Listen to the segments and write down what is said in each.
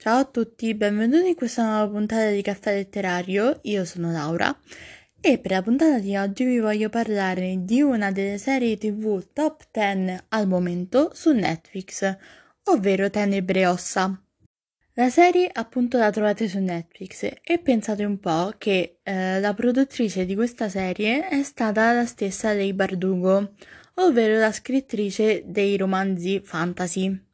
Ciao a tutti, benvenuti in questa nuova puntata di Caffè Letterario. Io sono Laura e per la puntata di oggi vi voglio parlare di una delle serie TV top 10 al momento su Netflix, ovvero Tenebre Ossa. La serie appunto la trovate su Netflix e pensate un po' che eh, la produttrice di questa serie è stata la stessa Lei Bardugo, ovvero la scrittrice dei romanzi fantasy.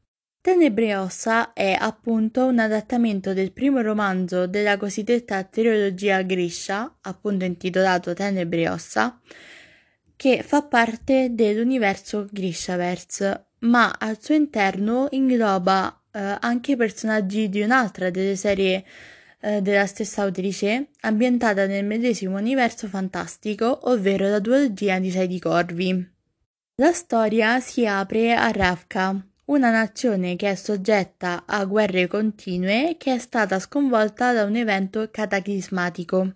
Tenebre Ossa è appunto un adattamento del primo romanzo della cosiddetta trilogia Grisha, appunto intitolato Tenebre Ossa, che fa parte dell'universo Grishaverse, ma al suo interno ingloba eh, anche personaggi di un'altra delle serie eh, della stessa autrice, ambientata nel medesimo universo fantastico, ovvero la duologia di Sei di Corvi. La storia si apre a Ravka, una nazione che è soggetta a guerre continue che è stata sconvolta da un evento cataclismatico,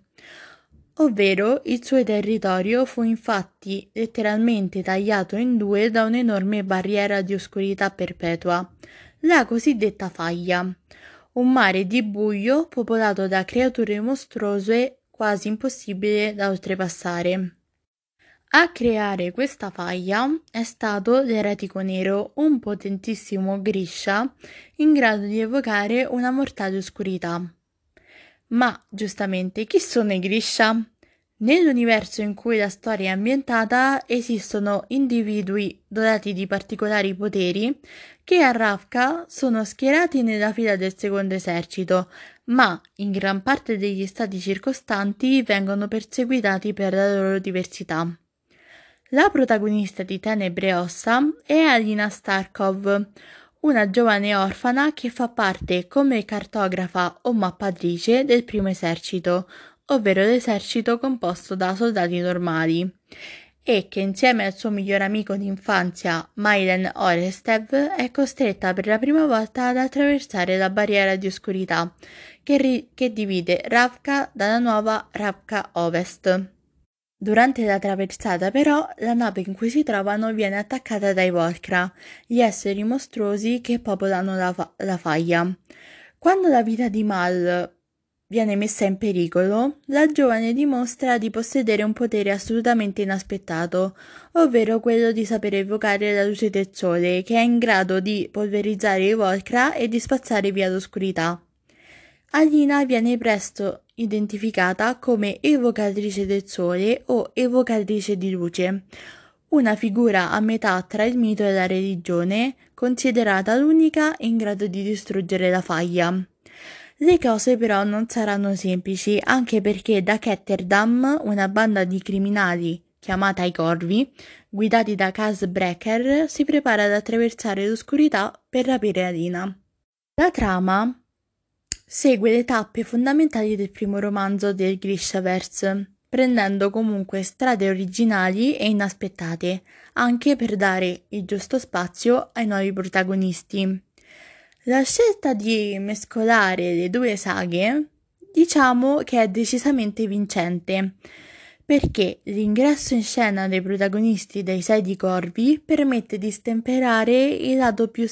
ovvero il suo territorio fu infatti letteralmente tagliato in due da un'enorme barriera di oscurità perpetua, la cosiddetta faglia, un mare di buio popolato da creature mostruose quasi impossibile da oltrepassare. A creare questa faglia è stato l'eretico nero, un potentissimo Grisha in grado di evocare una mortale oscurità. Ma, giustamente, chi sono i Grisha? Nell'universo in cui la storia è ambientata esistono individui dotati di particolari poteri che a Ravka sono schierati nella fila del secondo esercito, ma in gran parte degli stati circostanti vengono perseguitati per la loro diversità. La protagonista di Tenebre Ossa è Alina Starkov, una giovane orfana che fa parte come cartografa o mappatrice del primo esercito, ovvero l'esercito composto da soldati normali, e che insieme al suo miglior amico d'infanzia, Mailen Orestev, è costretta per la prima volta ad attraversare la barriera di oscurità che, ri- che divide Ravka dalla nuova Ravka Ovest. Durante la traversata, però, la nave in cui si trovano viene attaccata dai Volcra, gli esseri mostruosi che popolano la, fa- la faglia. Quando la vita di Mal viene messa in pericolo, la giovane dimostra di possedere un potere assolutamente inaspettato, ovvero quello di sapere evocare la luce del sole, che è in grado di polverizzare i Volcra e di spazzare via l'oscurità. Alina viene presto identificata come evocatrice del sole o evocatrice di luce, una figura a metà tra il mito e la religione, considerata l'unica in grado di distruggere la faglia. Le cose però non saranno semplici, anche perché da Ketterdam una banda di criminali chiamata i Corvi, guidati da Kaz Brecker, si prepara ad attraversare l'oscurità per rapire Alina. La trama Segue le tappe fondamentali del primo romanzo del Grishaverse, prendendo comunque strade originali e inaspettate, anche per dare il giusto spazio ai nuovi protagonisti. La scelta di mescolare le due saghe diciamo che è decisamente vincente, perché l'ingresso in scena dei protagonisti dei Sei di Corvi permette di stemperare il lato più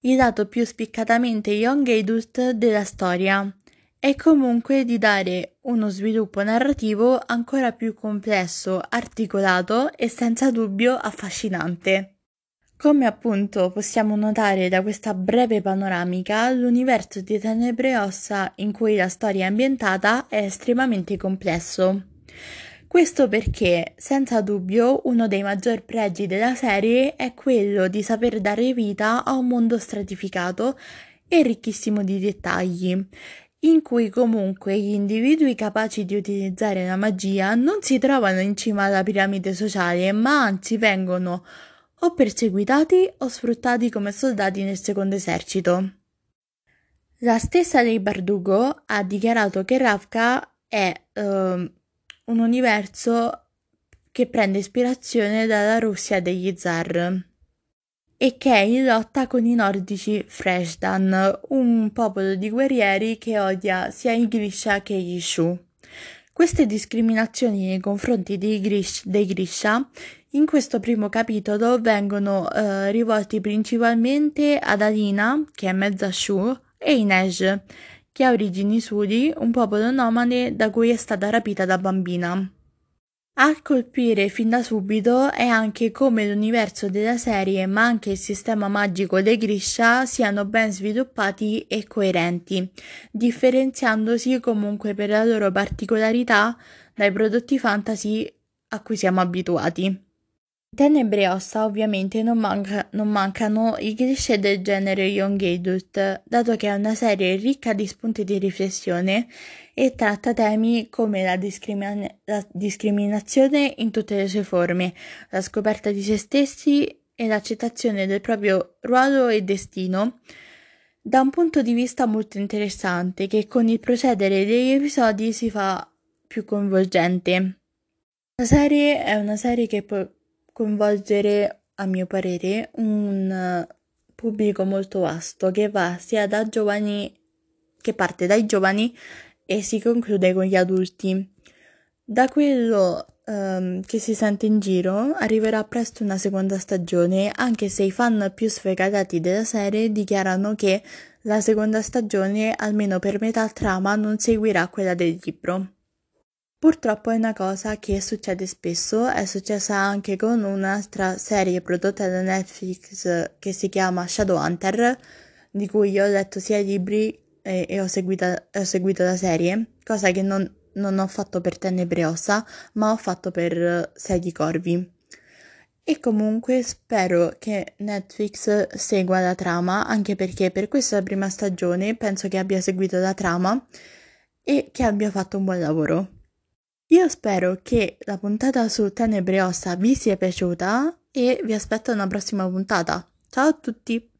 il lato più spiccatamente young adult della storia e comunque di dare uno sviluppo narrativo ancora più complesso, articolato e senza dubbio affascinante. Come appunto possiamo notare da questa breve panoramica, l'universo di Tenebre Ossa in cui la storia è ambientata è estremamente complesso. Questo perché, senza dubbio, uno dei maggiori pregi della serie è quello di saper dare vita a un mondo stratificato e ricchissimo di dettagli, in cui comunque gli individui capaci di utilizzare la magia non si trovano in cima alla piramide sociale, ma anzi vengono o perseguitati o sfruttati come soldati nel secondo esercito. La stessa Lei Bardugo ha dichiarato che Ravka è uh, un universo che prende ispirazione dalla Russia degli zar e che è in lotta con i nordici Freshdan, un popolo di guerrieri che odia sia i Grisha che gli Shu. Queste discriminazioni nei confronti dei, Grish, dei Grisha in questo primo capitolo vengono eh, rivolti principalmente ad Alina, che è mezza Shu, e e i Nej, che ha origini sudi, un popolo nomade da cui è stata rapita da bambina. A colpire fin da subito è anche come l'universo della serie, ma anche il sistema magico dei Grisha siano ben sviluppati e coerenti, differenziandosi comunque per la loro particolarità dai prodotti fantasy a cui siamo abituati. Tenebre e ossa ovviamente non, manca, non, mancano i cliché del genere Young Adult, dato che è una serie ricca di spunti di riflessione e tratta temi come la, discrimina- la discriminazione in tutte le sue forme, la scoperta di se stessi e l'accettazione del proprio ruolo e destino, da un punto di vista molto interessante che con il procedere degli episodi si fa più coinvolgente. La serie è una serie che può coinvolgere, a mio parere, un pubblico molto vasto che va sia da giovani, che parte dai giovani e si conclude con gli adulti. Da quello um, che si sente in giro arriverà presto una seconda stagione, anche se i fan più sfegatati della serie dichiarano che la seconda stagione, almeno per metà trama, non seguirà quella del libro. Purtroppo è una cosa che succede spesso, è successa anche con un'altra serie prodotta da Netflix che si chiama Shadowhunter, di cui io ho letto sia i libri e, e ho, seguito, ho, seguito, la serie, cosa che non, non ho fatto per Tenebre Ossa, ma ho fatto per Sei di Corvi. E comunque spero che Netflix segua la trama, anche perché per questa prima stagione penso che abbia seguito la trama e che abbia fatto un buon lavoro. Io spero che la puntata su Tenebre Ossa vi sia piaciuta e vi aspetto alla prossima puntata. Ciao a tutti!